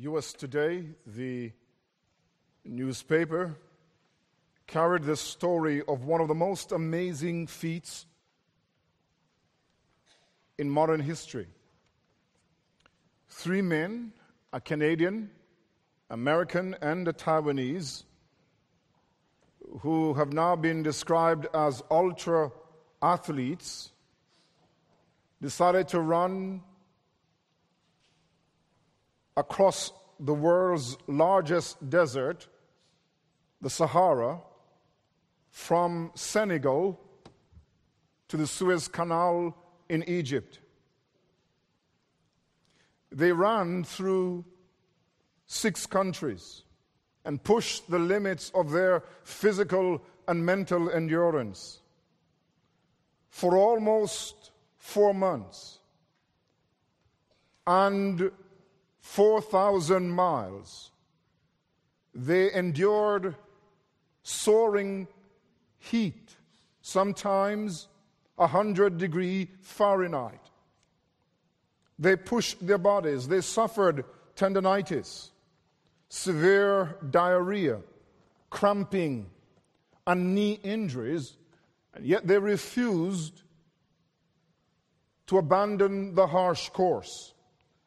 U.S. Today, the newspaper, carried the story of one of the most amazing feats in modern history. Three men, a Canadian, American, and a Taiwanese, who have now been described as ultra athletes, decided to run across the world's largest desert, the Sahara, from Senegal to the Suez Canal in Egypt. They ran through six countries and pushed the limits of their physical and mental endurance for almost four months. And 4,000 miles. They endured soaring heat, sometimes 100 degree Fahrenheit. They pushed their bodies, they suffered tendonitis, severe diarrhea, cramping, and knee injuries, and yet they refused to abandon the harsh course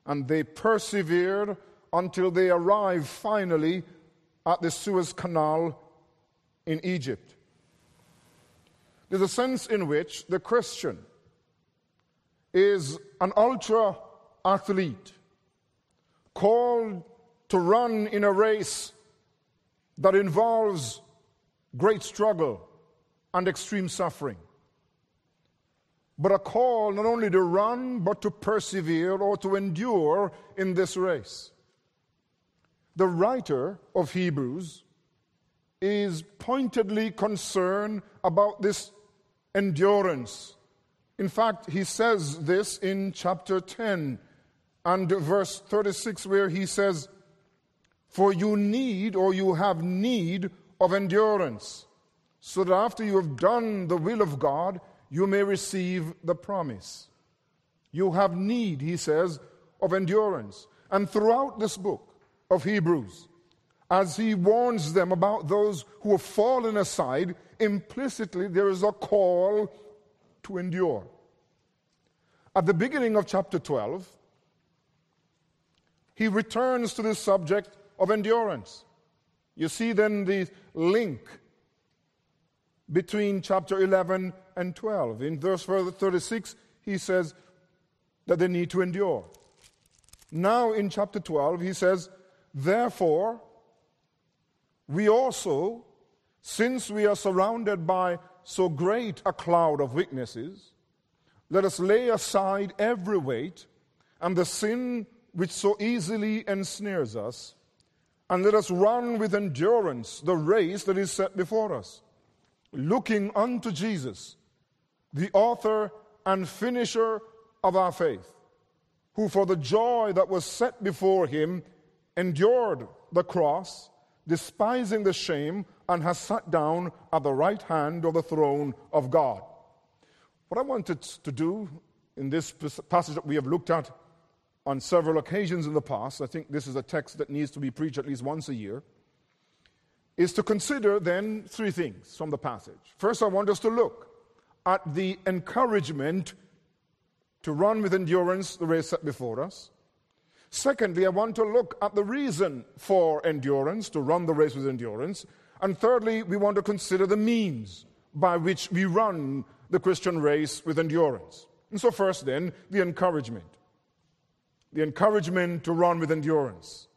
and they persevered until they arrived finally at the Suez Canal in Egypt. There's a sense in which the Christian is an ultra athlete called to run in a race that involves great struggle and extreme suffering but a call not only to run, but to persevere or to endure in this race. The writer of Hebrews is pointedly concerned about this endurance. In fact, he says this in chapter 10 and verse 36, where he says, For you need or you have need of endurance, so that after you have done the will of God, you may receive the promise. You have need, he says, of endurance. And throughout this book of Hebrews, as he warns them about those who have fallen aside, implicitly there is a call to endure. At the beginning of chapter 12, he returns to the subject of endurance. You see then the link between chapter 11 and 12. In verse 36, he says that they need to endure. Now, in chapter 12, he says, Therefore, we also, since we are surrounded by so great a cloud of witnesses, let us lay aside every weight and the sin which so easily ensnares us, and let us run with endurance the race that is set before us, looking unto Jesus the author and finisher of our faith, who for the joy that was set before him endured the cross, despising the shame, and has sat down at the right hand of the throne of God. What I wanted to do in this passage that we have looked at on several occasions in the past, I think this is a text that needs to be preached at least once a year, is to consider then three things from the passage. First, I want us to look at the encouragement to run with endurance the race set before us. Secondly, I want to look at the reason for endurance, to run the race with endurance. And thirdly, we want to consider the means by which we run the Christian race with endurance. And so, first, then, the encouragement. The encouragement to run with endurance.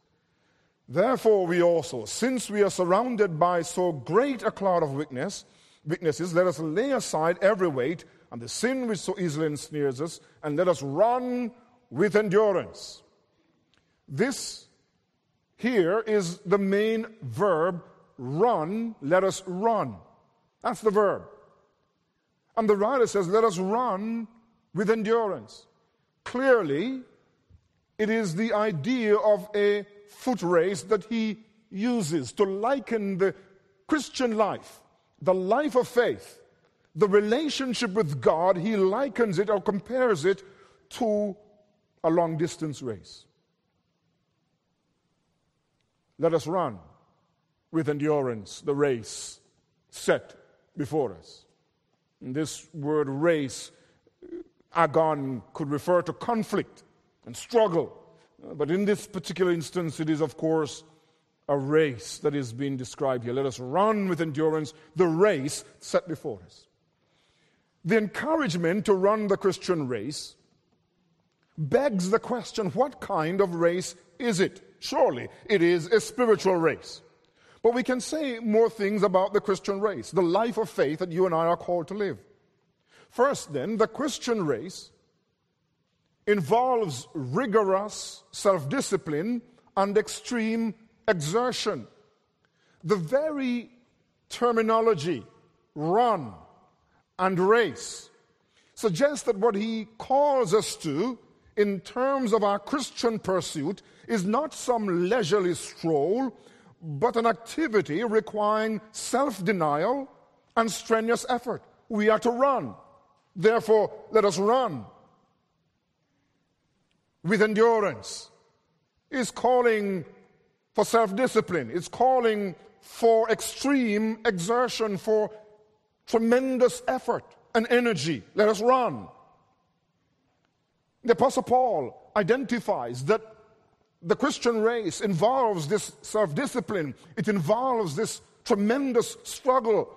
Therefore, we also, since we are surrounded by so great a cloud of witness, witnesses, let us lay aside every weight and the sin which so easily ensnares us, and let us run with endurance. This here is the main verb run, let us run. That's the verb. And the writer says, let us run with endurance. Clearly, it is the idea of a foot race that he uses to liken the Christian life the life of faith, the relationship with God, he likens it or compares it to a long distance race. Let us run with endurance the race set before us. And this word race, uh, agon, could refer to conflict and struggle. Uh, but in this particular instance, it is, of course, a race that is being described here. Let us run with endurance the race set before us. The encouragement to run the Christian race begs the question what kind of race is it? Surely it is a spiritual race. But we can say more things about the Christian race, the life of faith that you and I are called to live. First, then, the Christian race involves rigorous self discipline and extreme exertion. The very terminology, run and race, suggests that what he calls us to in terms of our Christian pursuit is not some leisurely stroll, but an activity requiring self denial and strenuous effort. We are to run. Therefore, let us run with endurance. Is calling for self discipline, it's calling for extreme exertion, for tremendous effort and energy. Let us run. The Apostle Paul identifies that the Christian race involves this self discipline, it involves this tremendous struggle.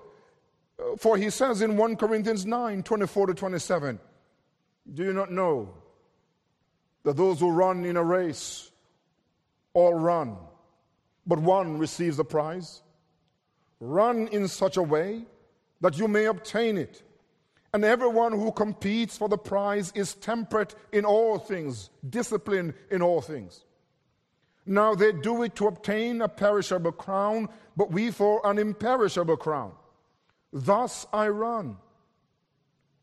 Uh, for he says in 1 Corinthians 9 24 to 27, Do you not know that those who run in a race all run, but one receives the prize. Run in such a way that you may obtain it. And everyone who competes for the prize is temperate in all things, disciplined in all things. Now they do it to obtain a perishable crown, but we for an imperishable crown. Thus I run.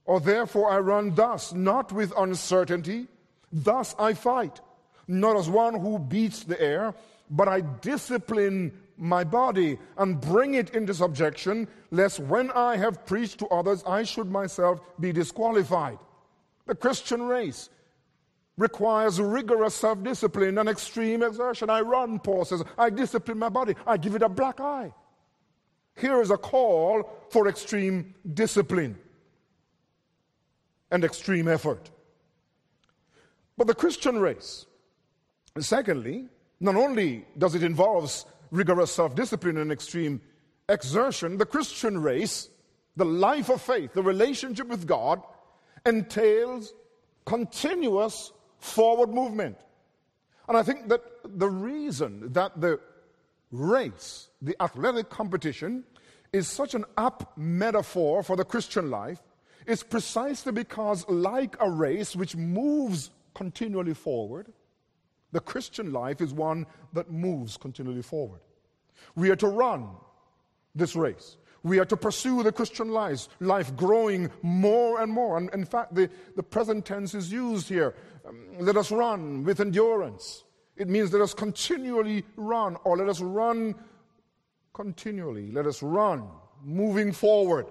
Or therefore I run thus, not with uncertainty. Thus I fight, not as one who beats the air but I discipline my body and bring it into subjection, lest when I have preached to others, I should myself be disqualified. The Christian race requires rigorous self discipline and extreme exertion. I run, Paul says. I discipline my body. I give it a black eye. Here is a call for extreme discipline and extreme effort. But the Christian race, secondly, not only does it involve rigorous self discipline and extreme exertion, the Christian race, the life of faith, the relationship with God, entails continuous forward movement. And I think that the reason that the race, the athletic competition, is such an apt metaphor for the Christian life is precisely because, like a race which moves continually forward, the Christian life is one that moves continually forward. We are to run this race. We are to pursue the Christian life, life growing more and more. And in fact, the, the present tense is used here. Um, let us run with endurance. It means let us continually run, or let us run continually. Let us run, moving forward.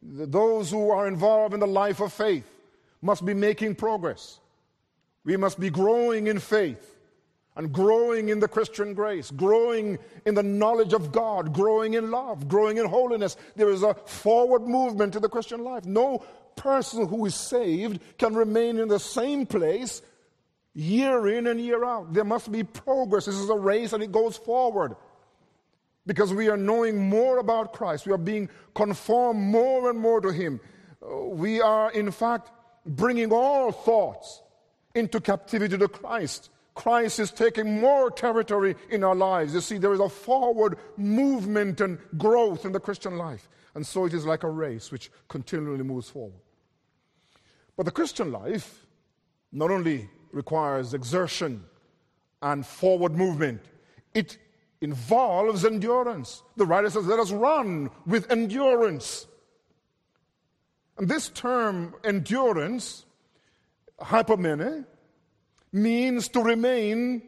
Those who are involved in the life of faith must be making progress. We must be growing in faith and growing in the Christian grace, growing in the knowledge of God, growing in love, growing in holiness. There is a forward movement to the Christian life. No person who is saved can remain in the same place year in and year out. There must be progress. This is a race and it goes forward. Because we are knowing more about Christ. We are being conformed more and more to Him. Uh, we are, in fact, bringing all thoughts into captivity to Christ. Christ is taking more territory in our lives. You see, there is a forward movement and growth in the Christian life. And so it is like a race which continually moves forward. But the Christian life not only requires exertion and forward movement, it involves endurance. The writer says, Let us run with endurance. And this term, endurance, hypomone, means to remain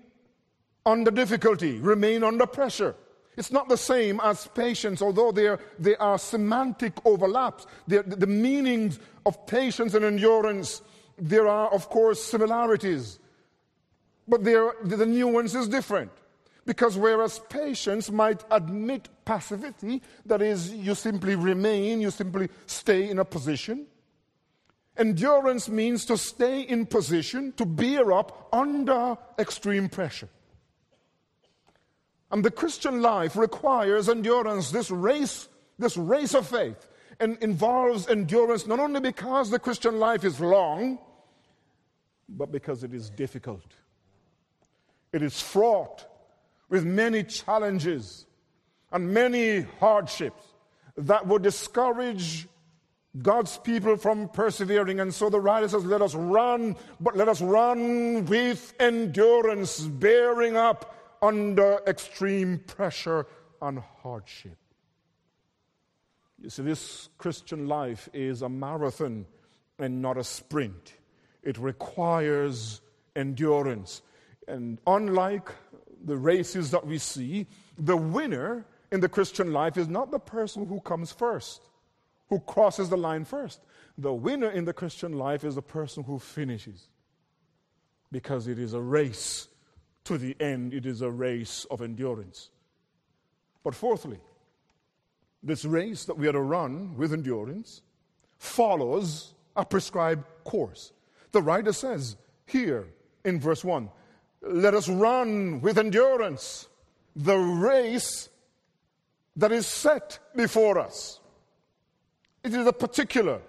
under difficulty, remain under pressure. It's not the same as patience, although there, there are semantic overlaps. the, the meanings of patience and endurance, there are, of course, similarities. But there, the nuance is different. Because whereas patience might admit passivity, that is, you simply remain, you simply stay in a position, endurance means to stay in position, to bear up under extreme pressure. And the Christian life requires endurance, this race, this race of faith, and involves endurance not only because the Christian life is long, but because it is difficult. It is fraught with many challenges and many hardships that would discourage God's people from persevering. And so the writer says, Let us run, but let us run with endurance, bearing up under extreme pressure and hardship. You see, this Christian life is a marathon and not a sprint. It requires endurance. And unlike the races that we see, the winner in the Christian life is not the person who comes first, who crosses the line first. The winner in the Christian life is the person who finishes. Because it is a race to the end, it is a race of endurance. But fourthly, this race that we are to run with endurance follows a prescribed course. The writer says here in verse 1 let us run with endurance the race that is set before us. It is a particular,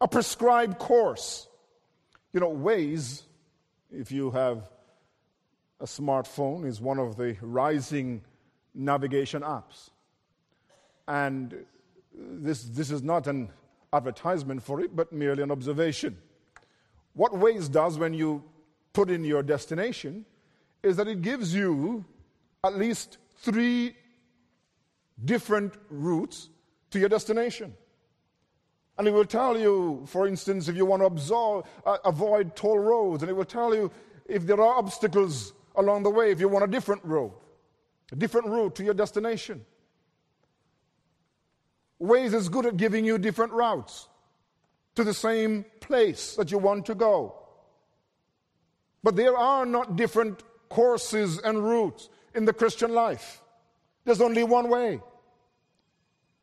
a prescribed course. You know, Waze, if you have a smartphone, is one of the rising navigation apps. And this, this is not an advertisement for it, but merely an observation. What Waze does when you put in your destination is that it gives you at least three different routes to your destination. And it will tell you, for instance, if you want to absorb, uh, avoid toll roads, and it will tell you if there are obstacles along the way, if you want a different road, a different route to your destination. Waze is good at giving you different routes to the same place that you want to go. But there are not different courses and routes in the Christian life. There's only one way.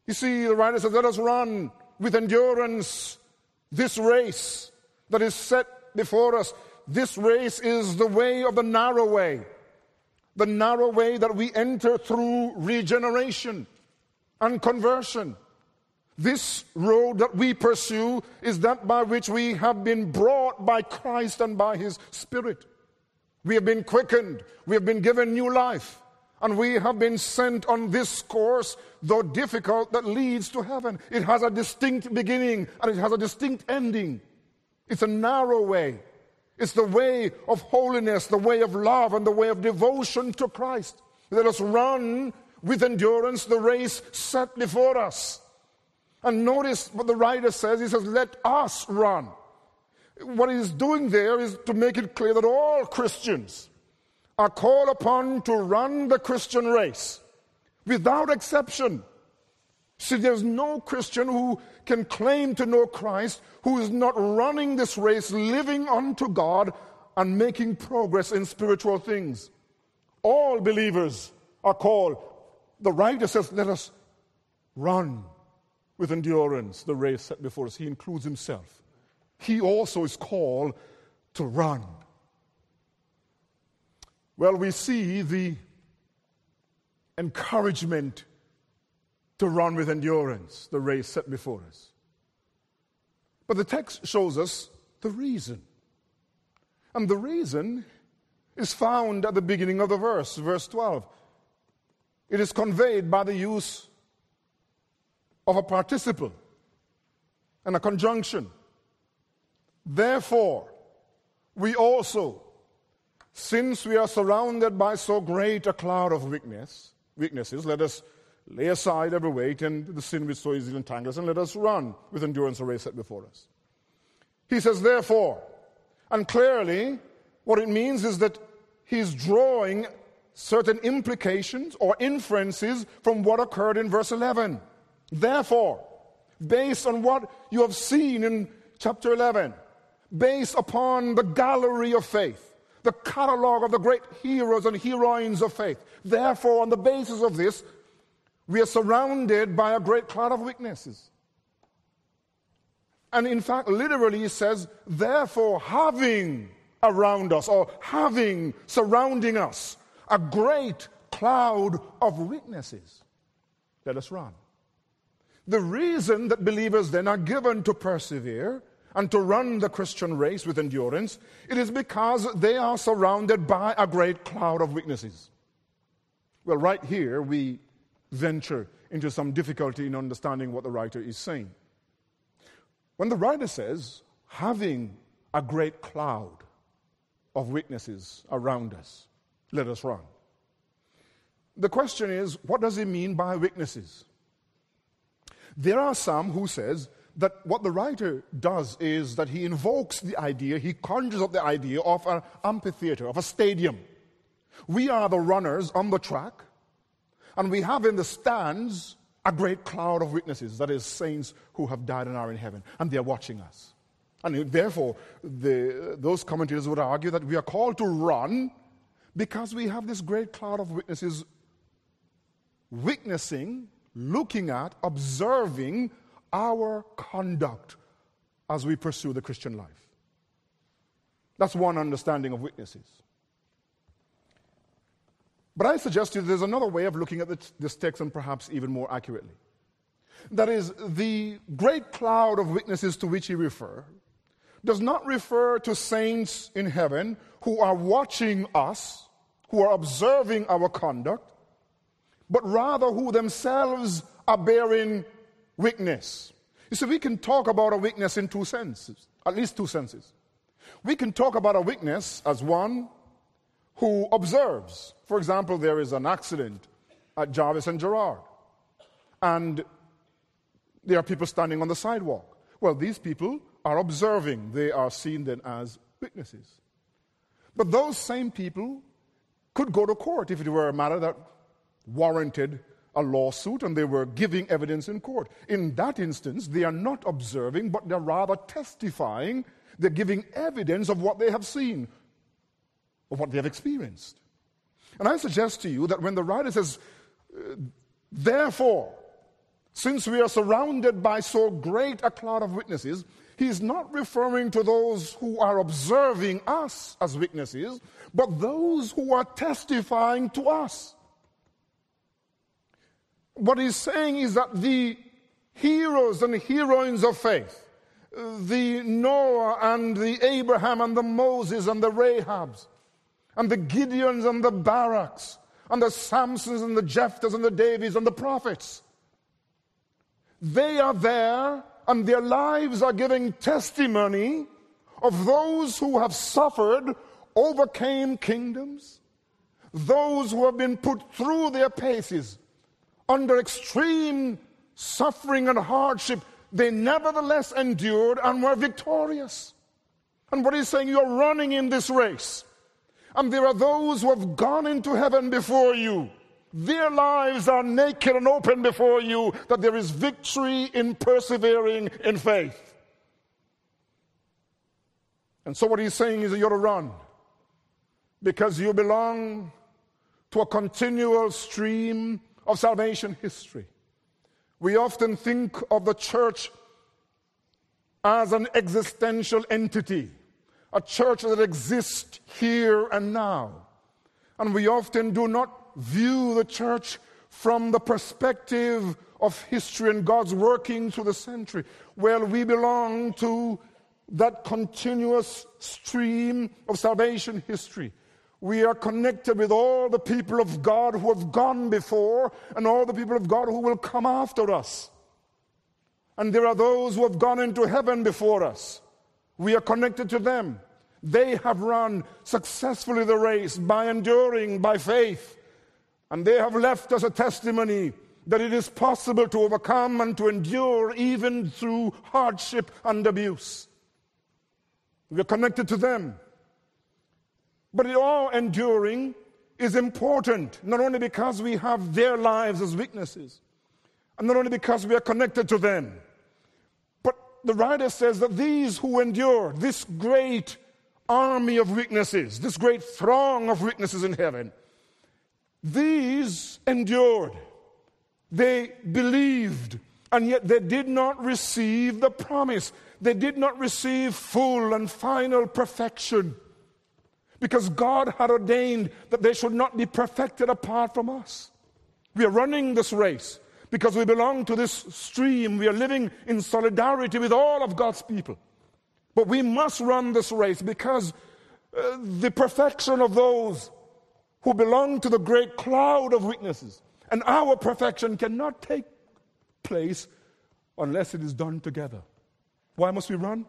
You see, the writer says, Let us run with endurance this race that is set before us. This race is the way of the narrow way, the narrow way that we enter through regeneration and conversion. This road that we pursue is that by which we have been brought by Christ and by His Spirit. We have been quickened, we have been given new life, and we have been sent on this course, though difficult, that leads to heaven. It has a distinct beginning and it has a distinct ending. It's a narrow way. It's the way of holiness, the way of love, and the way of devotion to Christ. Let us run with endurance the race set before us. And notice what the writer says. He says, Let us run. What he's doing there is to make it clear that all Christians are called upon to run the Christian race without exception. See, there's no Christian who can claim to know Christ who is not running this race, living unto God, and making progress in spiritual things. All believers are called. The writer says, Let us run with endurance the race set before us. He includes himself. He also is called to run. Well, we see the encouragement to run with endurance the race set before us. But the text shows us the reason. And the reason is found at the beginning of the verse, verse 12. It is conveyed by the use of a participle and a conjunction. Therefore, we also, since we are surrounded by so great a cloud of weakness, weaknesses, let us lay aside every weight and the sin which so easily entangles, and let us run with endurance the race set before us. He says, therefore, and clearly, what it means is that he's drawing certain implications or inferences from what occurred in verse 11. Therefore, based on what you have seen in chapter 11, based upon the gallery of faith, the catalog of the great heroes and heroines of faith. Therefore, on the basis of this, we are surrounded by a great cloud of witnesses. And in fact, literally, it says, therefore, having around us or having surrounding us a great cloud of witnesses, let us run. The reason that believers then are given to persevere and to run the Christian race with endurance, it is because they are surrounded by a great cloud of witnesses. Well, right here we venture into some difficulty in understanding what the writer is saying. When the writer says, having a great cloud of witnesses around us, let us run. The question is, what does he mean by witnesses? There are some who says that what the writer does is that he invokes the idea, he conjures up the idea of an amphitheater, of a stadium. We are the runners on the track, and we have in the stands a great cloud of witnesses, that is, saints who have died and are in heaven, and they are watching us. And therefore, the, those commentators would argue that we are called to run because we have this great cloud of witnesses witnessing, looking at, observing our conduct as we pursue the Christian life. That's one understanding of witnesses. But I suggest to you there's another way of looking at this text and perhaps even more accurately. That is, the great cloud of witnesses to which he refers does not refer to saints in heaven who are watching us, who are observing our conduct, but rather who themselves are bearing witness. You see, we can talk about a witness in two senses, at least two senses. We can talk about a witness as one who observes. For example, there is an accident at Jarvis and Gerrard, and there are people standing on the sidewalk. Well, these people are observing, they are seen then as witnesses. But those same people could go to court if it were a matter that warranted a lawsuit and they were giving evidence in court. In that instance, they are not observing, but they're rather testifying. They're giving evidence of what they have seen, of what they have experienced. And I suggest to you that when the writer says, uh, therefore, since we are surrounded by so great a cloud of witnesses, he's not referring to those who are observing us as witnesses, but those who are testifying to us what he's saying is that the heroes and heroines of faith, the Noah and the Abraham and the Moses and the Rahabs, and the Gideons and the Baraks, and the Samsons and the Jephthahs and the Davids and the prophets, they are there and their lives are giving testimony of those who have suffered, overcame kingdoms, those who have been put through their paces under extreme suffering and hardship, they nevertheless endured and were victorious. And what he's saying, you're running in this race. And there are those who have gone into heaven before you. Their lives are naked and open before you, that there is victory in persevering in faith. And so, what he's saying is that you're to run because you belong to a continual stream of salvation history. We often think of the church as an existential entity, a church that exists here and now. And we often do not view the church from the perspective of history and God's working through the century. Well, we belong to that continuous stream of salvation history. We are connected with all the people of God who have gone before and all the people of God who will come after us. And there are those who have gone into heaven before us. We are connected to them. They have run successfully the race by enduring by faith. And they have left us a testimony that it is possible to overcome and to endure even through hardship and abuse. We are connected to them. But all enduring is important, not only because we have their lives as witnesses, and not only because we are connected to them, but the writer says that these who endure, this great army of witnesses, this great throng of witnesses in heaven, these endured. They believed, and yet they did not receive the promise. They did not receive full and final perfection because God had ordained that they should not be perfected apart from us. We are running this race because we belong to this stream. We are living in solidarity with all of God's people. But we must run this race because uh, the perfection of those who belong to the great cloud of witnesses and our perfection cannot take place unless it is done together. Why must we run?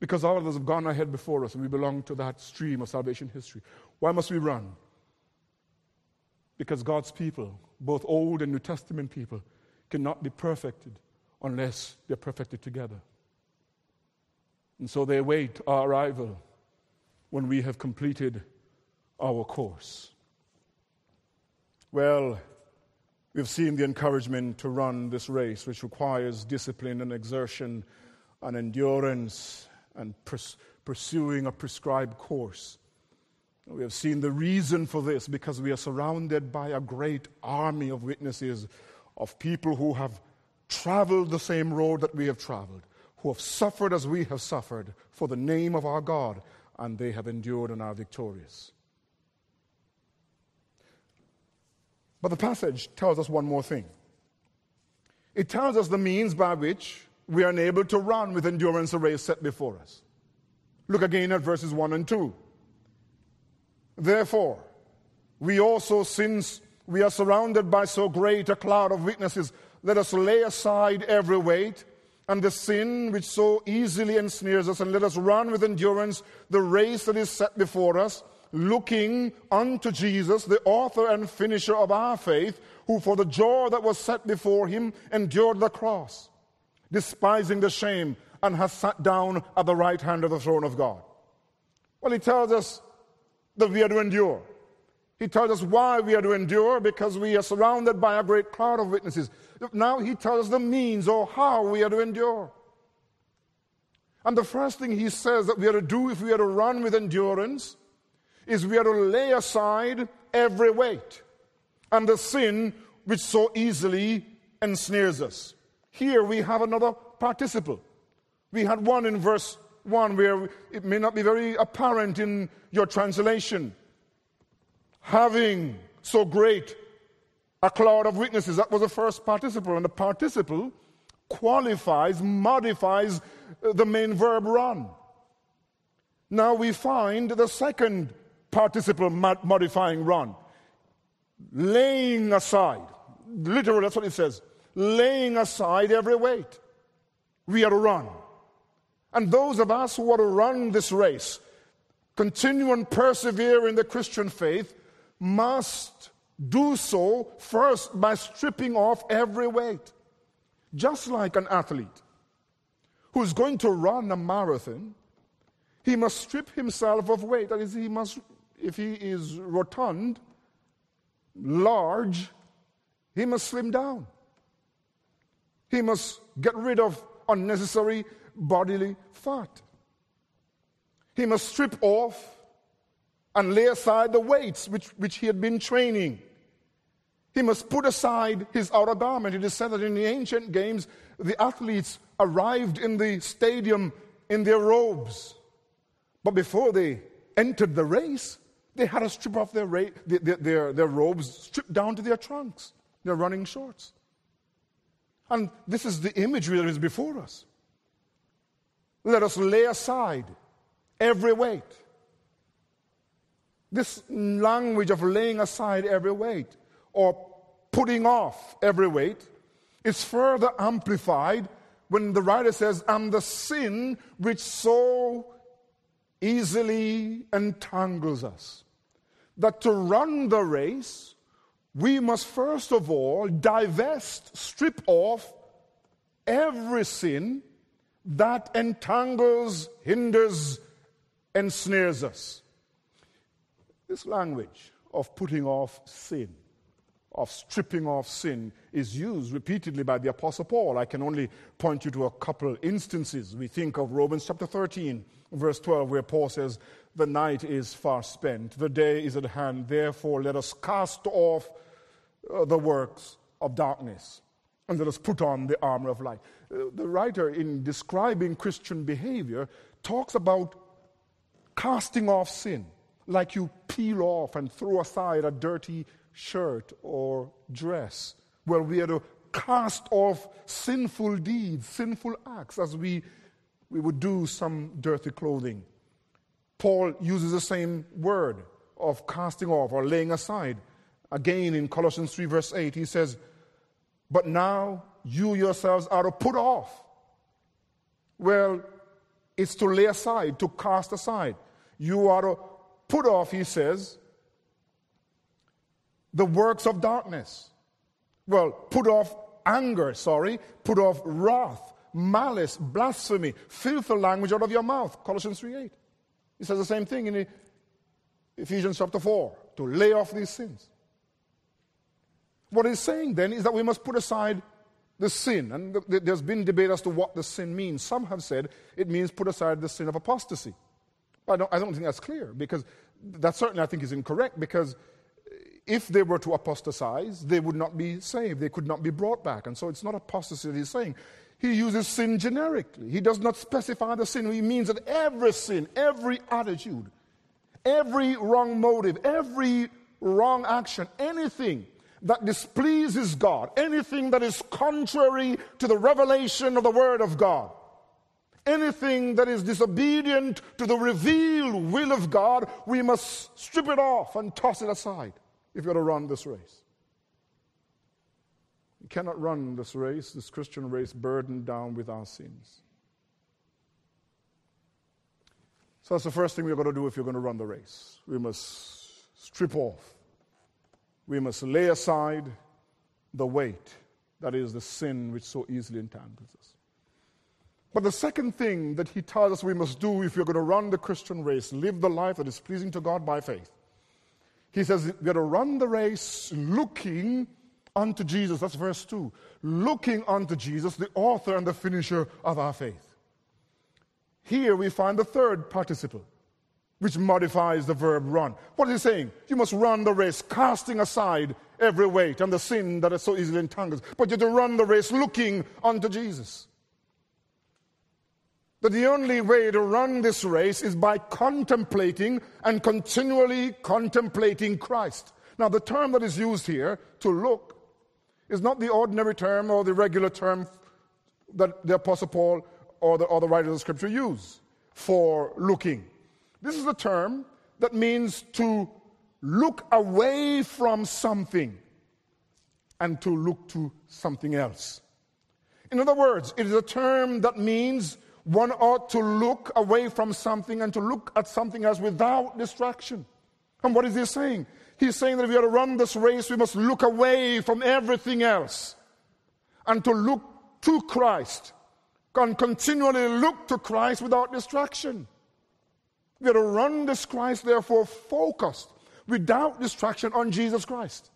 Because all others have gone ahead before us and we belong to that stream of salvation history. Why must we run? Because God's people, both Old and New Testament people, cannot be perfected unless they're perfected together. And so they await our arrival when we have completed our course. Well, we've seen the encouragement to run this race, which requires discipline and exertion and endurance and pers- pursuing a prescribed course. We have seen the reason for this because we are surrounded by a great army of witnesses, of people who have traveled the same road that we have traveled, who have suffered as we have suffered for the name of our God, and they have endured and are victorious. But the passage tells us one more thing. It tells us the means by which we are unable to run with endurance the race set before us. Look again at verses 1 and 2. Therefore, we also, since we are surrounded by so great a cloud of witnesses, let us lay aside every weight and the sin which so easily ensnares us, and let us run with endurance the race that is set before us, looking unto Jesus, the author and finisher of our faith, who for the joy that was set before him endured the cross despising the shame, and has sat down at the right hand of the throne of God. Well, he tells us that we are to endure. He tells us why we are to endure because we are surrounded by a great cloud of witnesses. Now he tells us the means or how we are to endure. And the first thing he says that we are to do if we are to run with endurance is we are to lay aside every weight and the sin which so easily ensnares us. Here we have another participle. We had one in verse 1 where it may not be very apparent in your translation. Having so great a cloud of witnesses, that was the first participle. And the participle qualifies, modifies uh, the main verb run. Now we find the second participle modifying run. Laying aside. Literally, that's what it says laying aside every weight. We are to run. And those of us who are to run this race, continue and persevere in the Christian faith, must do so first by stripping off every weight. Just like an athlete who's going to run a marathon, he must strip himself of weight. That is, he must, if he is rotund, large, he must slim down. He must get rid of unnecessary bodily fat. He must strip off and lay aside the weights which, which he had been training. He must put aside his outer garment. It is said that in the ancient games, the athletes arrived in the stadium in their robes. But before they entered the race, they had to strip off their, ra- their, their, their robes, stripped down to their trunks, their running shorts. And this is the imagery that is before us. Let us lay aside every weight. This language of laying aside every weight or putting off every weight is further amplified when the writer says, and the sin which so easily entangles us. That to run the race we must first of all divest, strip off every sin that entangles, hinders, ensnares us. This language of putting off sin, of stripping off sin, is used repeatedly by the Apostle Paul. I can only point you to a couple instances. We think of Romans chapter 13, verse 12, where Paul says, the night is far spent, the day is at hand. Therefore, let us cast off uh, the works of darkness and let us put on the armor of light. Uh, the writer, in describing Christian behavior, talks about casting off sin, like you peel off and throw aside a dirty shirt or dress. Well, we are to cast off sinful deeds, sinful acts, as we, we would do some dirty clothing. Paul uses the same word of casting off or laying aside. Again, in Colossians 3, verse 8, he says, But now you yourselves are to put off. Well, it's to lay aside, to cast aside. You are to put off, he says, the works of darkness. Well, put off anger, sorry, put off wrath, malice, blasphemy, filthy language out of your mouth. Colossians 3 8. He says the same thing in Ephesians chapter 4 to lay off these sins. What he's saying then is that we must put aside the sin. And there's been debate as to what the sin means. Some have said it means put aside the sin of apostasy. I don't, I don't think that's clear because that certainly I think is incorrect because if they were to apostatize, they would not be saved. They could not be brought back. And so it's not apostasy that he's saying. He uses sin generically. He does not specify the sin. He means that every sin, every attitude, every wrong motive, every wrong action, anything that displeases God, anything that is contrary to the revelation of the Word of God, anything that is disobedient to the revealed will of God, we must strip it off and toss it aside if you're to run this race. You cannot run this race, this Christian race, burdened down with our sins. So that's the first thing we're going to do if you're going to run the race. We must strip off. We must lay aside the weight that is the sin which so easily entangles us. But the second thing that he tells us we must do if we're going to run the Christian race, live the life that is pleasing to God by faith, he says we are going to run the race looking unto Jesus. That's verse 2. Looking unto Jesus, the author and the finisher of our faith. Here we find the third participle, which modifies the verb run. What is he saying? You must run the race, casting aside every weight and the sin that is so easily entangled. But you're to run the race looking unto Jesus that the only way to run this race is by contemplating and continually contemplating Christ. Now, the term that is used here, to look, is not the ordinary term or the regular term that the Apostle Paul or the, or the writers of Scripture use for looking. This is a term that means to look away from something and to look to something else. In other words, it is a term that means one ought to look away from something and to look at something else without distraction. And what is he saying? He's saying that if we are to run this race, we must look away from everything else and to look to Christ and continually look to Christ without distraction. We are to run this Christ, therefore, focused without distraction on Jesus Christ.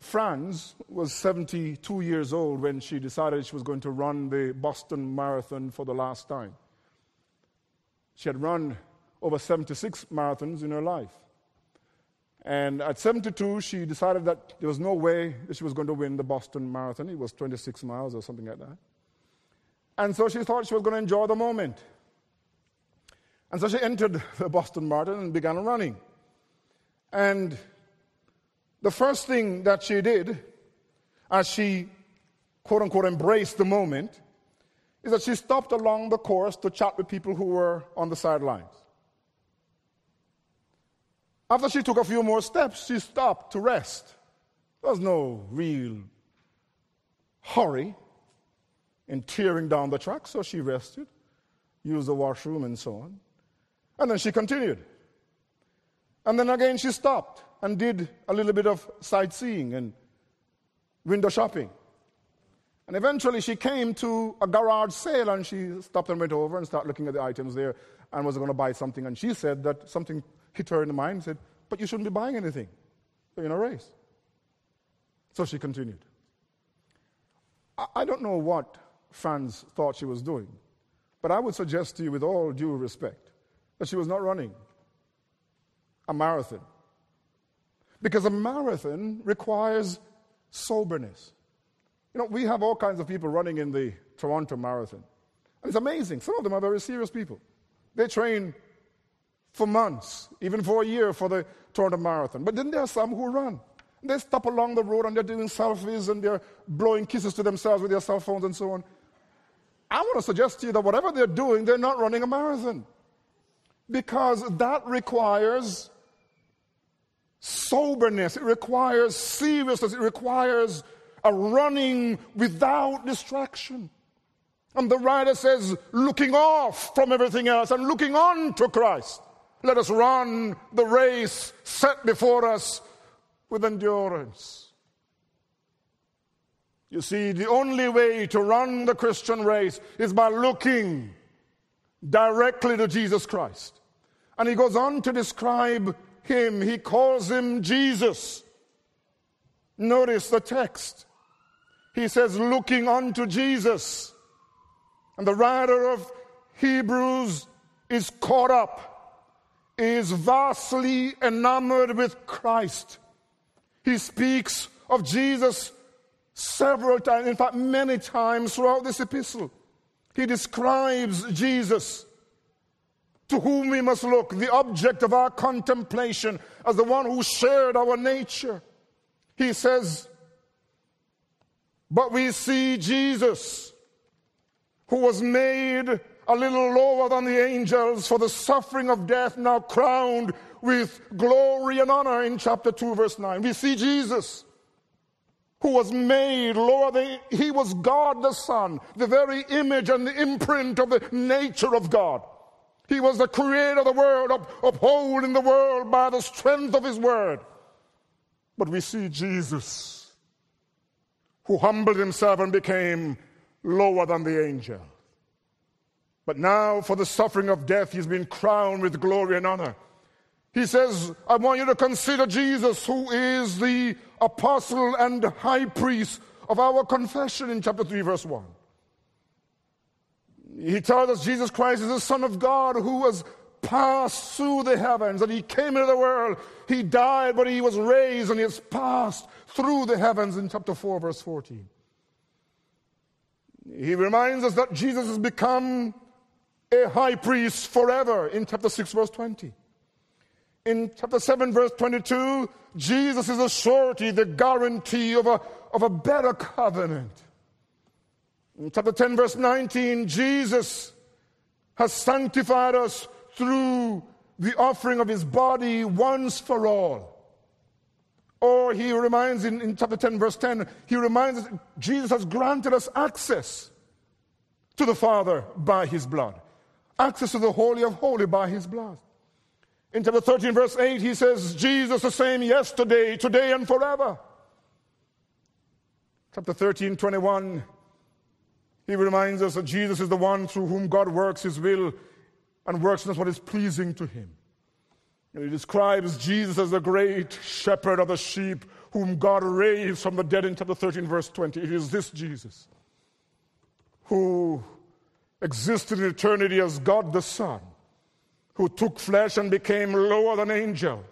Franz was 72 years old when she decided she was going to run the Boston Marathon for the last time. She had run over 76 marathons in her life. And at 72, she decided that there was no way that she was going to win the Boston Marathon. It was 26 miles or something like that. And so she thought she was going to enjoy the moment. And so she entered the Boston Marathon and began running. And the first thing that she did, as she quote unquote embraced the moment, is that she stopped along the course to chat with people who were on the sidelines. After she took a few more steps, she stopped to rest. There was no real hurry in tearing down the track, so she rested, used the washroom, and so on. And then she continued. And then again she stopped and did a little bit of sightseeing and window shopping. And eventually she came to a garage sale and she stopped and went over and started looking at the items there and was going to buy something. And she said that something hit her in the mind and said, But you shouldn't be buying anything. You're in a race. So she continued. I don't know what Franz thought she was doing, but I would suggest to you, with all due respect, that she was not running a marathon. Because a marathon requires soberness. You know, we have all kinds of people running in the Toronto Marathon. And it's amazing. Some of them are very serious people. They train for months, even for a year for the Toronto Marathon. But then there are some who run. They stop along the road and they're doing selfies and they're blowing kisses to themselves with their cell phones and so on. I want to suggest to you that whatever they're doing, they're not running a marathon. Because that requires soberness, it requires seriousness, it requires a running without distraction. And the writer says, looking off from everything else and looking on to Christ. Let us run the race set before us with endurance. You see, the only way to run the Christian race is by looking directly to Jesus Christ. And he goes on to describe him. He calls him Jesus. Notice the text. He says, looking unto Jesus. And the writer of Hebrews is caught up, is vastly enamored with Christ. He speaks of Jesus several times, in fact, many times throughout this epistle. He describes Jesus, to whom we must look, the object of our contemplation, as the one who shared our nature. He says, But we see Jesus, who was made a little lower than the angels for the suffering of death, now crowned with glory and honor in chapter 2, verse 9. We see Jesus who was made lower than he was God the Son, the very image and the imprint of the nature of God. He was the creator of the world, up, upholding the world by the strength of his word. But we see Jesus, who humbled himself and became lower than the angel. But now, for the suffering of death, he's been crowned with glory and honor. He says, I want you to consider Jesus, who is the apostle and high priest of our confession in chapter 3, verse 1. He tells us Jesus Christ is the Son of God who has passed through the heavens and he came into the world. He died, but he was raised and he has passed through the heavens in chapter 4, verse 14. He reminds us that Jesus has become a high priest forever in chapter 6, verse 20. In chapter 7, verse 22, Jesus is a surety, the guarantee of a, of a better covenant. In chapter 10, verse 19, Jesus has sanctified us through the offering of his body once for all. Or he reminds in, in chapter 10, verse 10, he reminds us Jesus has granted us access to the Father by his blood, access to the Holy of Holy by his blood. In chapter 13, verse 8, he says, Jesus the same yesterday, today, and forever. Chapter 13, 21, he reminds us that Jesus is the one through whom God works his will and works in us what is pleasing to him. And he describes Jesus as the great shepherd of the sheep whom God raised from the dead in chapter 13, verse 20. It is this Jesus who existed in eternity as God the Son who took flesh and became lower than angels,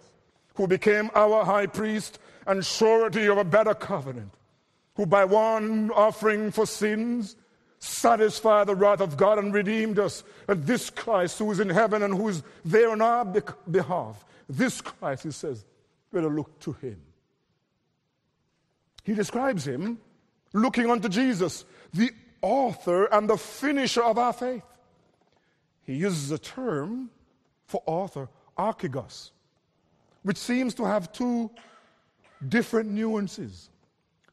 who became our high priest and surety of a better covenant, who by one offering for sins satisfied the wrath of God and redeemed us. And this Christ who is in heaven and who is there on our behalf, this Christ, he says, better look to him. He describes him looking unto Jesus, the author and the finisher of our faith. He uses a term for author, archegos, which seems to have two different nuances.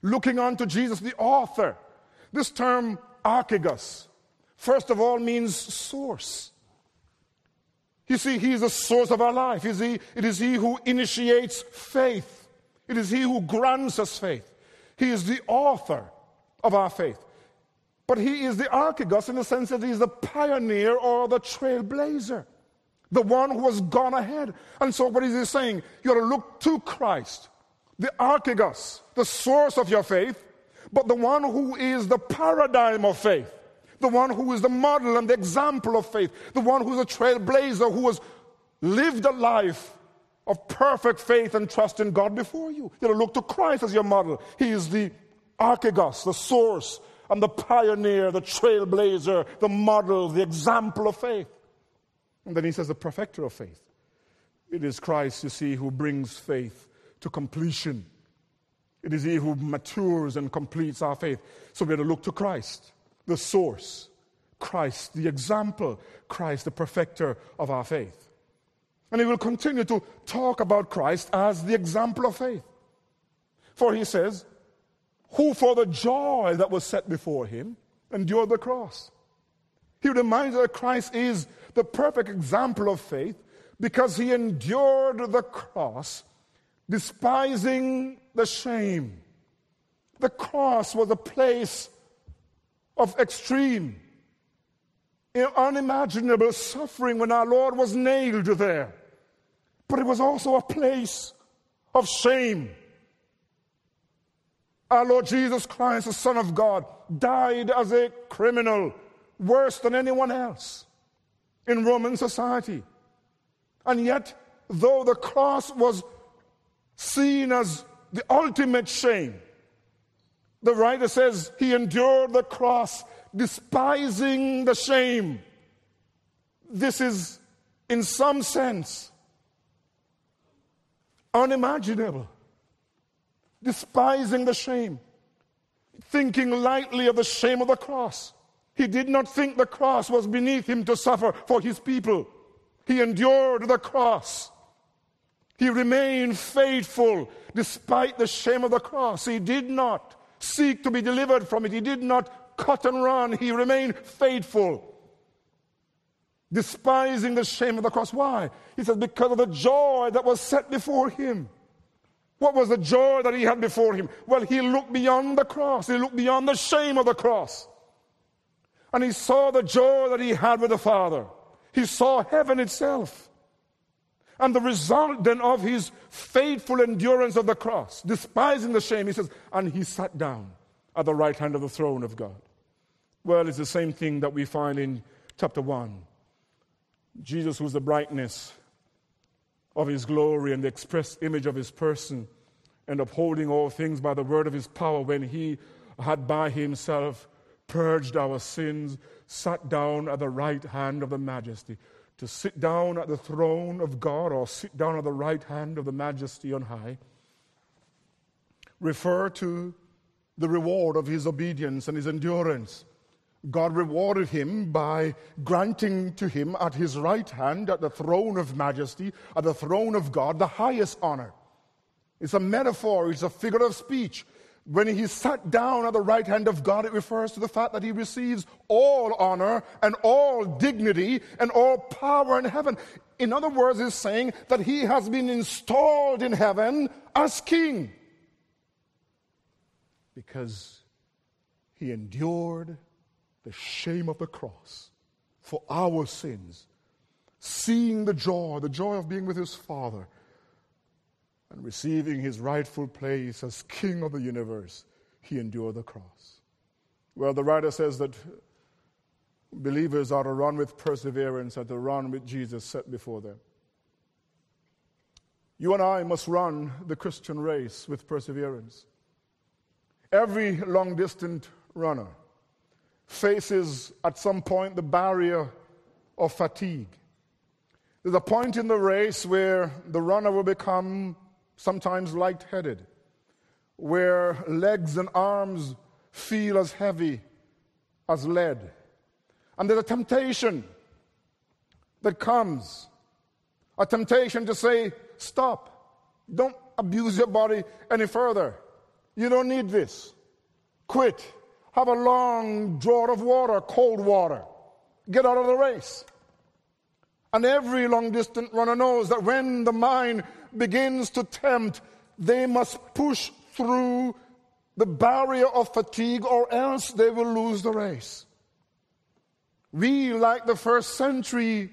Looking unto Jesus, the author. This term, archegos, first of all means source. You see, He is the source of our life. Is he, it is He who initiates faith, it is He who grants us faith. He is the author of our faith. But He is the archegos in the sense that He is the pioneer or the trailblazer the one who has gone ahead. And so, what is he saying? You got to look to Christ, the archegos, the source of your faith, but the one who is the paradigm of faith, the one who is the model and the example of faith, the one who's a trailblazer, who has lived a life of perfect faith and trust in God before you. You know, look to Christ as your model. He is the archegos, the source, and the pioneer, the trailblazer, the model, the example of faith. And then he says, the perfecter of faith. It is Christ, you see, who brings faith to completion. It is He who matures and completes our faith. So we're to look to Christ, the source, Christ, the example, Christ, the perfecter of our faith. And He will continue to talk about Christ as the example of faith. For He says, Who for the joy that was set before Him endured the cross. He reminds us that Christ is the perfect example of faith because He endured the cross despising the shame. The cross was a place of extreme, unimaginable suffering when our Lord was nailed there. But it was also a place of shame. Our Lord Jesus Christ, the Son of God, died as a criminal, worse than anyone else in Roman society. And yet, though the cross was seen as the ultimate shame. The writer says he endured the cross, despising the shame. This is, in some sense, unimaginable. Despising the shame, thinking lightly of the shame of the cross. He did not think the cross was beneath him to suffer for his people. He endured the cross. He remained faithful despite the shame of the cross. He did not seek to be delivered from it. He did not cut and run. He remained faithful, despising the shame of the cross. Why? He says, because of the joy that was set before him. What was the joy that he had before him? Well, he looked beyond the cross, he looked beyond the shame of the cross. And he saw the joy that he had with the Father. He saw heaven itself. And the result then of his faithful endurance of the cross, despising the shame, he says, and he sat down at the right hand of the throne of God. Well, it's the same thing that we find in chapter 1. Jesus, who's the brightness of his glory and the express image of his person, and upholding all things by the word of his power, when he had by himself purged our sins, sat down at the right hand of the majesty to sit down at the throne of God or sit down at the right hand of the majesty on high refer to the reward of his obedience and his endurance. God rewarded him by granting to him at his right hand, at the throne of majesty, at the throne of God, the highest honor. It's a metaphor, it's a figure of speech when he sat down at the right hand of God, it refers to the fact that he receives all honor and all dignity and all power in heaven. In other words, he's saying that he has been installed in heaven as king because he endured the shame of the cross for our sins, seeing the joy, the joy of being with his Father and receiving his rightful place as king of the universe, he endured the cross. Well, the writer says that believers are to run with perseverance and to run with Jesus set before them. You and I must run the Christian race with perseverance. Every long distance runner faces at some point the barrier of fatigue. There's a point in the race where the runner will become sometimes lightheaded, where legs and arms feel as heavy as lead. And there's a temptation that comes a temptation to say, Stop, don't abuse your body any further. You don't need this. Quit. Have a long draught of water, cold water. Get out of the race. And every long distance runner knows that when the mind begins to tempt, they must push through the barrier of fatigue or else they will lose the race. We, like the first century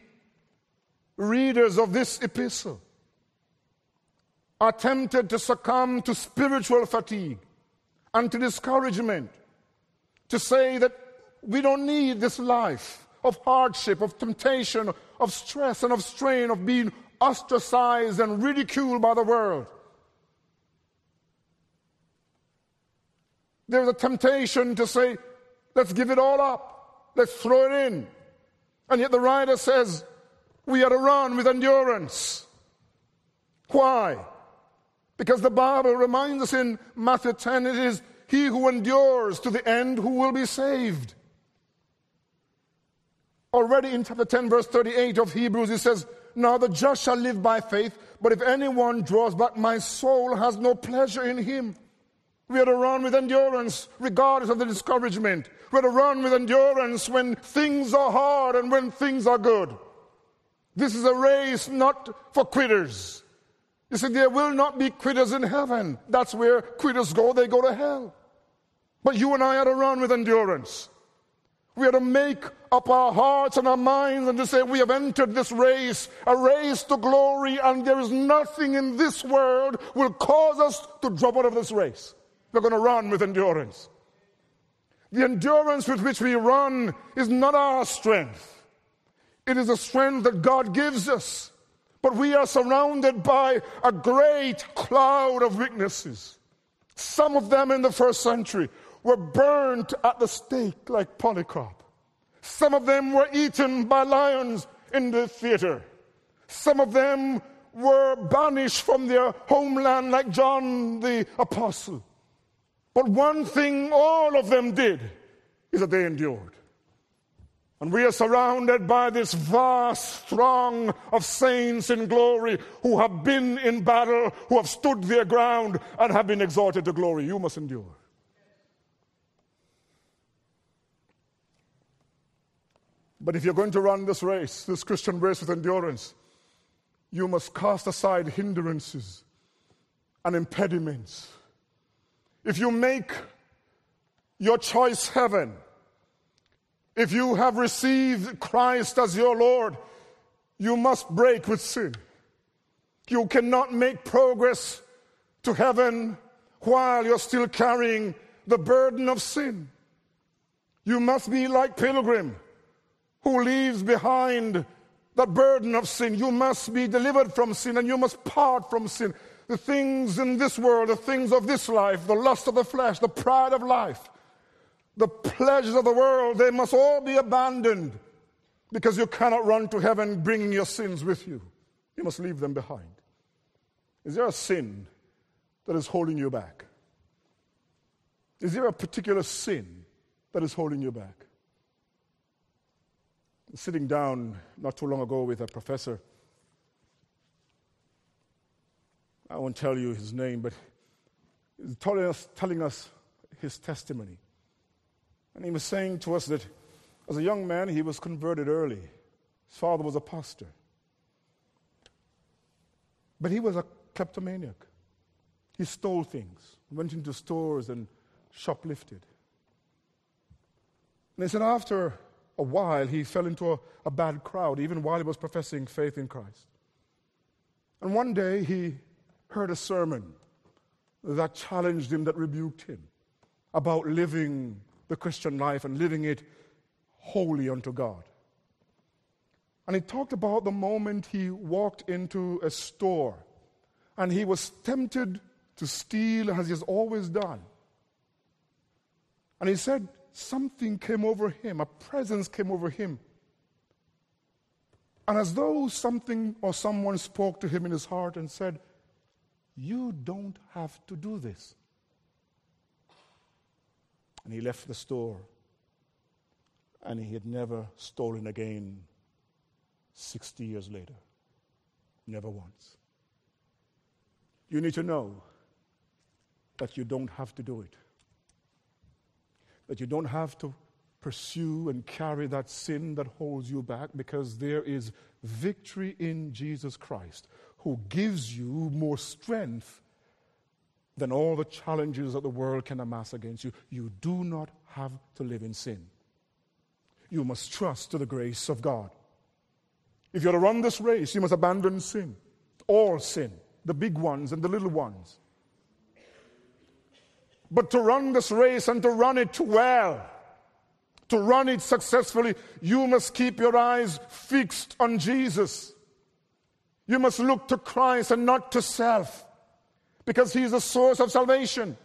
readers of this epistle, are tempted to succumb to spiritual fatigue and to discouragement, to say that we don't need this life of hardship, of temptation, of stress and of strain of being ostracized and ridiculed by the world. There's a temptation to say, let's give it all up, let's throw it in. And yet the writer says, we are to run with endurance. Why? Because the Bible reminds us in Matthew 10 it is he who endures to the end who will be saved. Already in chapter 10, verse 38 of Hebrews, it says, Now the just shall live by faith, but if anyone draws back, my soul has no pleasure in him. We are to run with endurance regardless of the discouragement. We're to run with endurance when things are hard and when things are good. This is a race not for quitters. You see, there will not be quitters in heaven. That's where quitters go, they go to hell. But you and I are to run with endurance. We are to make up our hearts and our minds and to say, We have entered this race, a race to glory, and there is nothing in this world will cause us to drop out of this race. We're going to run with endurance. The endurance with which we run is not our strength, it is a strength that God gives us. But we are surrounded by a great cloud of witnesses. Some of them in the first century were burnt at the stake like Polycarp. Some of them were eaten by lions in the theater. Some of them were banished from their homeland like John the Apostle. But one thing all of them did is that they endured. And we are surrounded by this vast throng of saints in glory who have been in battle, who have stood their ground, and have been exalted to glory. You must endure. But if you're going to run this race, this Christian race with endurance, you must cast aside hindrances and impediments if you make your choice heaven, if you have received Christ as your Lord, you must break with sin. You cannot make progress to heaven while you're still carrying the burden of sin. You must be like Pilgrim, who leaves behind that burden of sin. You must be delivered from sin and you must part from sin the things in this world, the things of this life, the lust of the flesh, the pride of life, the pleasures of the world, they must all be abandoned because you cannot run to heaven bringing your sins with you. You must leave them behind. Is there a sin that is holding you back? Is there a particular sin that is holding you back? Sitting down not too long ago with a professor I won't tell you his name, but he's telling us, telling us his testimony. And he was saying to us that as a young man, he was converted early. His father was a pastor. But he was a kleptomaniac. He stole things, went into stores and shoplifted. And he said after a while, he fell into a, a bad crowd, even while he was professing faith in Christ. And one day he heard a sermon that challenged him, that rebuked him about living the Christian life and living it wholly unto God. And he talked about the moment he walked into a store and he was tempted to steal as he has always done. And he said something came over him, a presence came over him. And as though something or someone spoke to him in his heart and said, you don't have to do this. And he left the store, and he had never stolen again 60 years later. Never once. You need to know that you don't have to do it. That you don't have to pursue and carry that sin that holds you back because there is victory in Jesus Christ who gives you more strength than all the challenges that the world can amass against you. You do not have to live in sin. You must trust to the grace of God. If you're to run this race, you must abandon sin, all sin, the big ones and the little ones. But to run this race and to run it well, To run it successfully, you must keep your eyes fixed on Jesus. You must look to Christ and not to self because He is the source of salvation.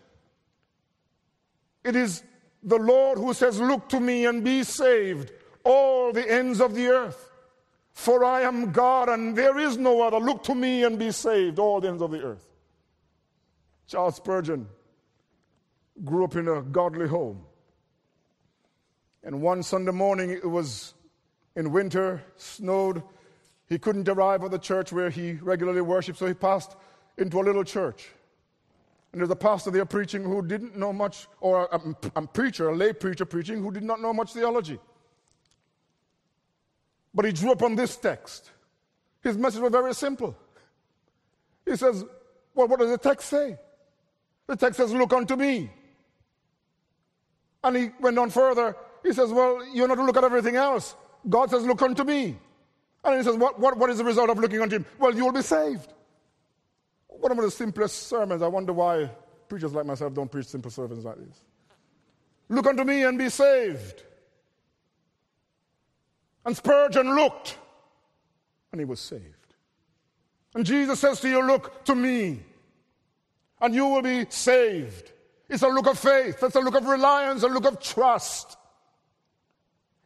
It is the Lord who says, Look to me and be saved, all the ends of the earth. For I am God and there is no other. Look to me and be saved, all the ends of the earth. Charles Spurgeon grew up in a godly home. And one Sunday morning, it was in winter, snowed. He couldn't arrive at the church where he regularly worshiped, so he passed into a little church. And there's a pastor there preaching who didn't know much, or a, a, preacher, a lay preacher preaching, who did not know much theology. But he drew upon this text. His message was very simple. He says, Well, what does the text say? The text says, Look unto me. And he went on further. He says, Well, you're not to look at everything else. God says, Look unto me. And he says, What, what, what is the result of looking unto him? Well, you will be saved. One of the simplest sermons. I wonder why preachers like myself don't preach simple sermons like this. Look unto me and be saved. And Spurgeon looked, and he was saved. And Jesus says to you, Look to me, and you will be saved. It's a look of faith, it's a look of reliance, a look of trust.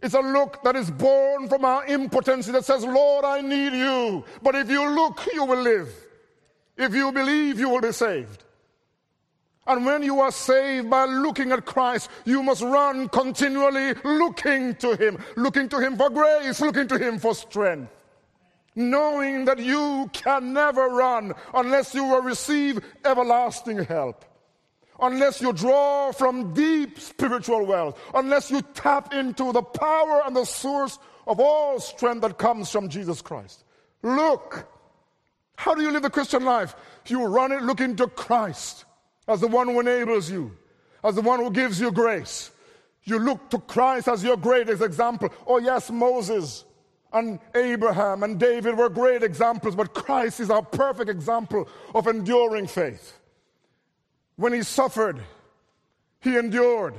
It's a look that is born from our impotency that says, Lord, I need you. But if you look, you will live. If you believe, you will be saved. And when you are saved by looking at Christ, you must run continually looking to Him, looking to Him for grace, looking to Him for strength. Knowing that you can never run unless you will receive everlasting help, unless you draw from deep spiritual wells, unless you tap into the power and the source of all strength that comes from Jesus Christ. Look, how do you live the Christian life? You run it looking to Christ as the one who enables you, as the one who gives you grace. You look to Christ as your greatest example. Oh, yes, Moses and Abraham and David were great examples, but Christ is our perfect example of enduring faith. When he suffered, he endured,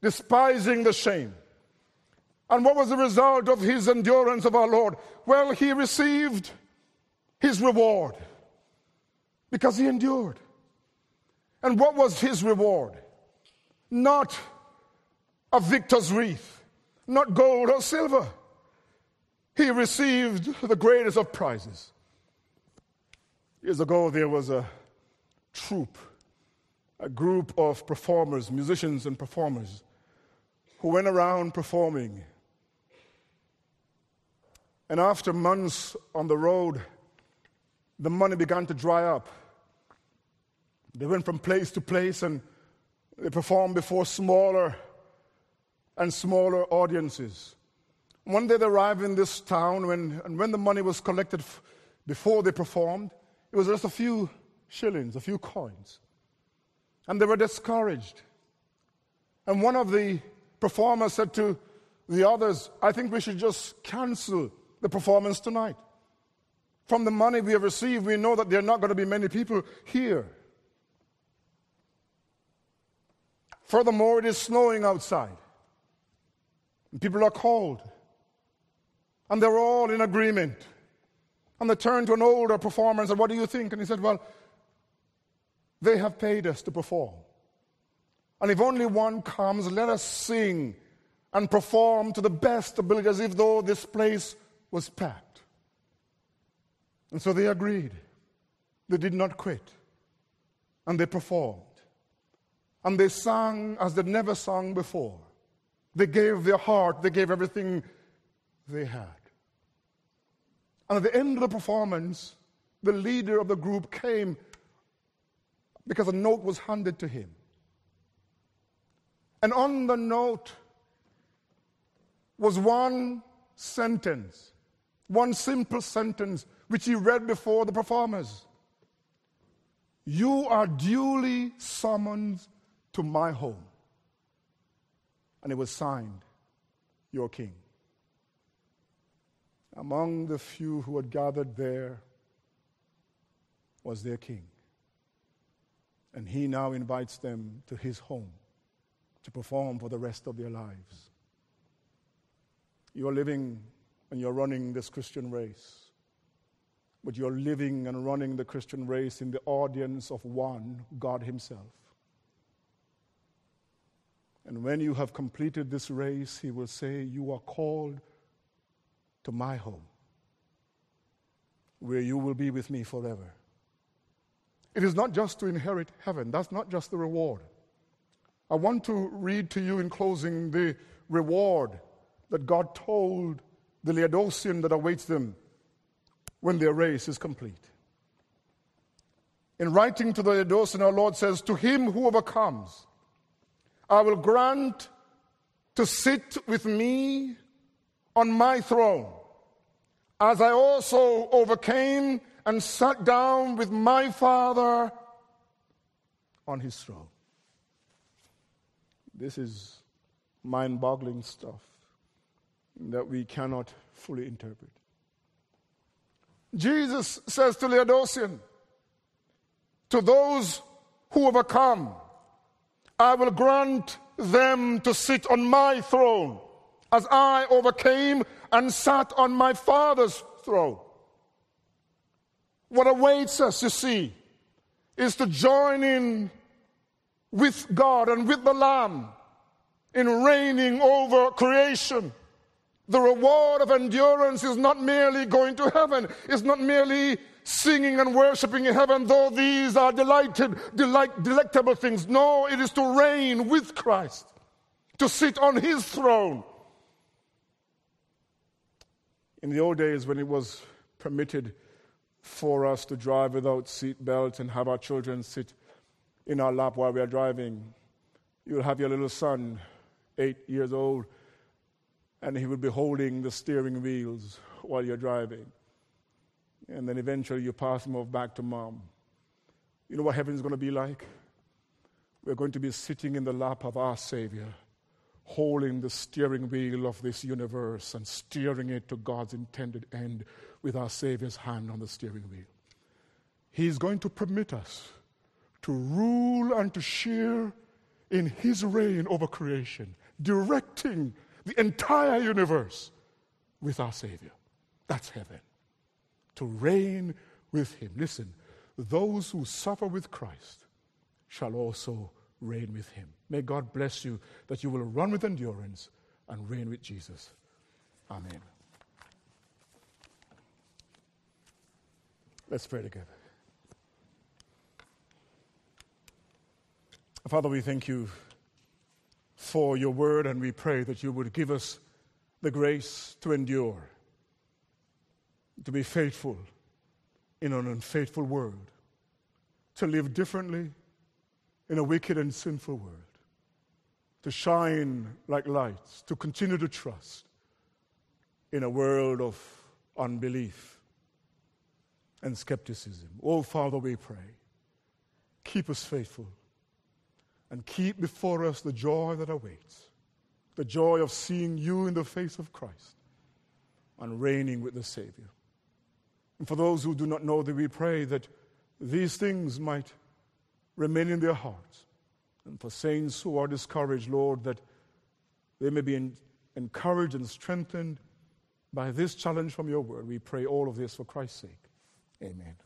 despising the shame. And what was the result of his endurance of our Lord? Well, he received his reward because he endured. And what was his reward? Not a victor's wreath, not gold or silver. He received the greatest of prizes. Years ago, there was a troupe, a group of performers, musicians and performers, who went around performing. And after months on the road, the money began to dry up. They went from place to place and they performed before smaller and smaller audiences. One day they arrived in this town, when, and when the money was collected f- before they performed, it was just a few shillings, a few coins. And they were discouraged. And one of the performers said to the others, I think we should just cancel the performance tonight. From the money we have received, we know that there are not going to be many people here. Furthermore, it is snowing outside. And people are cold. And they're all in agreement. And they turned to an older performer and said, What do you think? And he said, Well, they have paid us to perform. And if only one comes, let us sing and perform to the best ability as if though this place was packed. And so they agreed. They did not quit. And they performed. And they sang as they'd never sung before. They gave their heart, they gave everything they had. And at the end of the performance, the leader of the group came because a note was handed to him. And on the note was one sentence, one simple sentence which he read before the performers. You are duly summoned to my home. And it was signed, Your King. Among the few who had gathered there was their king. And he now invites them to his home to perform for the rest of their lives. You're living and you're running this Christian race. But you're living and running the Christian race in the audience of one, God Himself. And when you have completed this race, He will say, You are called to my home, where you will be with me forever. It is not just to inherit heaven, that's not just the reward. I want to read to you in closing the reward that God told the Laodicean that awaits them when their race is complete. In writing to the Laodicean, our Lord says, To him who overcomes, I will grant to sit with me on my throne, as I also overcame and sat down with my Father on his throne. This is mind boggling stuff that we cannot fully interpret. Jesus says to Laodicean, to those who overcome, I will grant them to sit on my throne as I overcame and sat on my Father's throne. What awaits us, you see, is to join in with God and with the Lamb in reigning over creation. The reward of endurance is not merely going to heaven, it's not merely singing and worshiping in heaven, though these are delighted, delight, delectable things. No, it is to reign with Christ, to sit on his throne. In the old days, when it was permitted for us to drive without seat belts and have our children sit in our lap while we are driving. You'll have your little son, eight years old, and he will be holding the steering wheels while you're driving. And then eventually you pass him off back to mom. You know what heaven's going to be like? We're going to be sitting in the lap of our Savior, holding the steering wheel of this universe and steering it to God's intended end with our Savior's hand on the steering wheel. He's going to permit us to rule and to share in His reign over creation, directing the entire universe with our Savior. That's heaven. To reign with Him. Listen, those who suffer with Christ shall also reign with Him. May God bless you that you will run with endurance and reign with Jesus. Amen. Let's pray together. Father, we thank you for your word, and we pray that you would give us the grace to endure, to be faithful in an unfaithful world, to live differently in a wicked and sinful world, to shine like lights, to continue to trust in a world of unbelief and skepticism. Oh, Father, we pray, keep us faithful and keep before us the joy that awaits the joy of seeing you in the face of Christ and reigning with the Savior. And for those who do not know that we pray that these things might remain in their hearts. And for saints who are discouraged, Lord, that they may be encouraged and strengthened by this challenge from your word. We pray all of this for Christ's sake. Amen.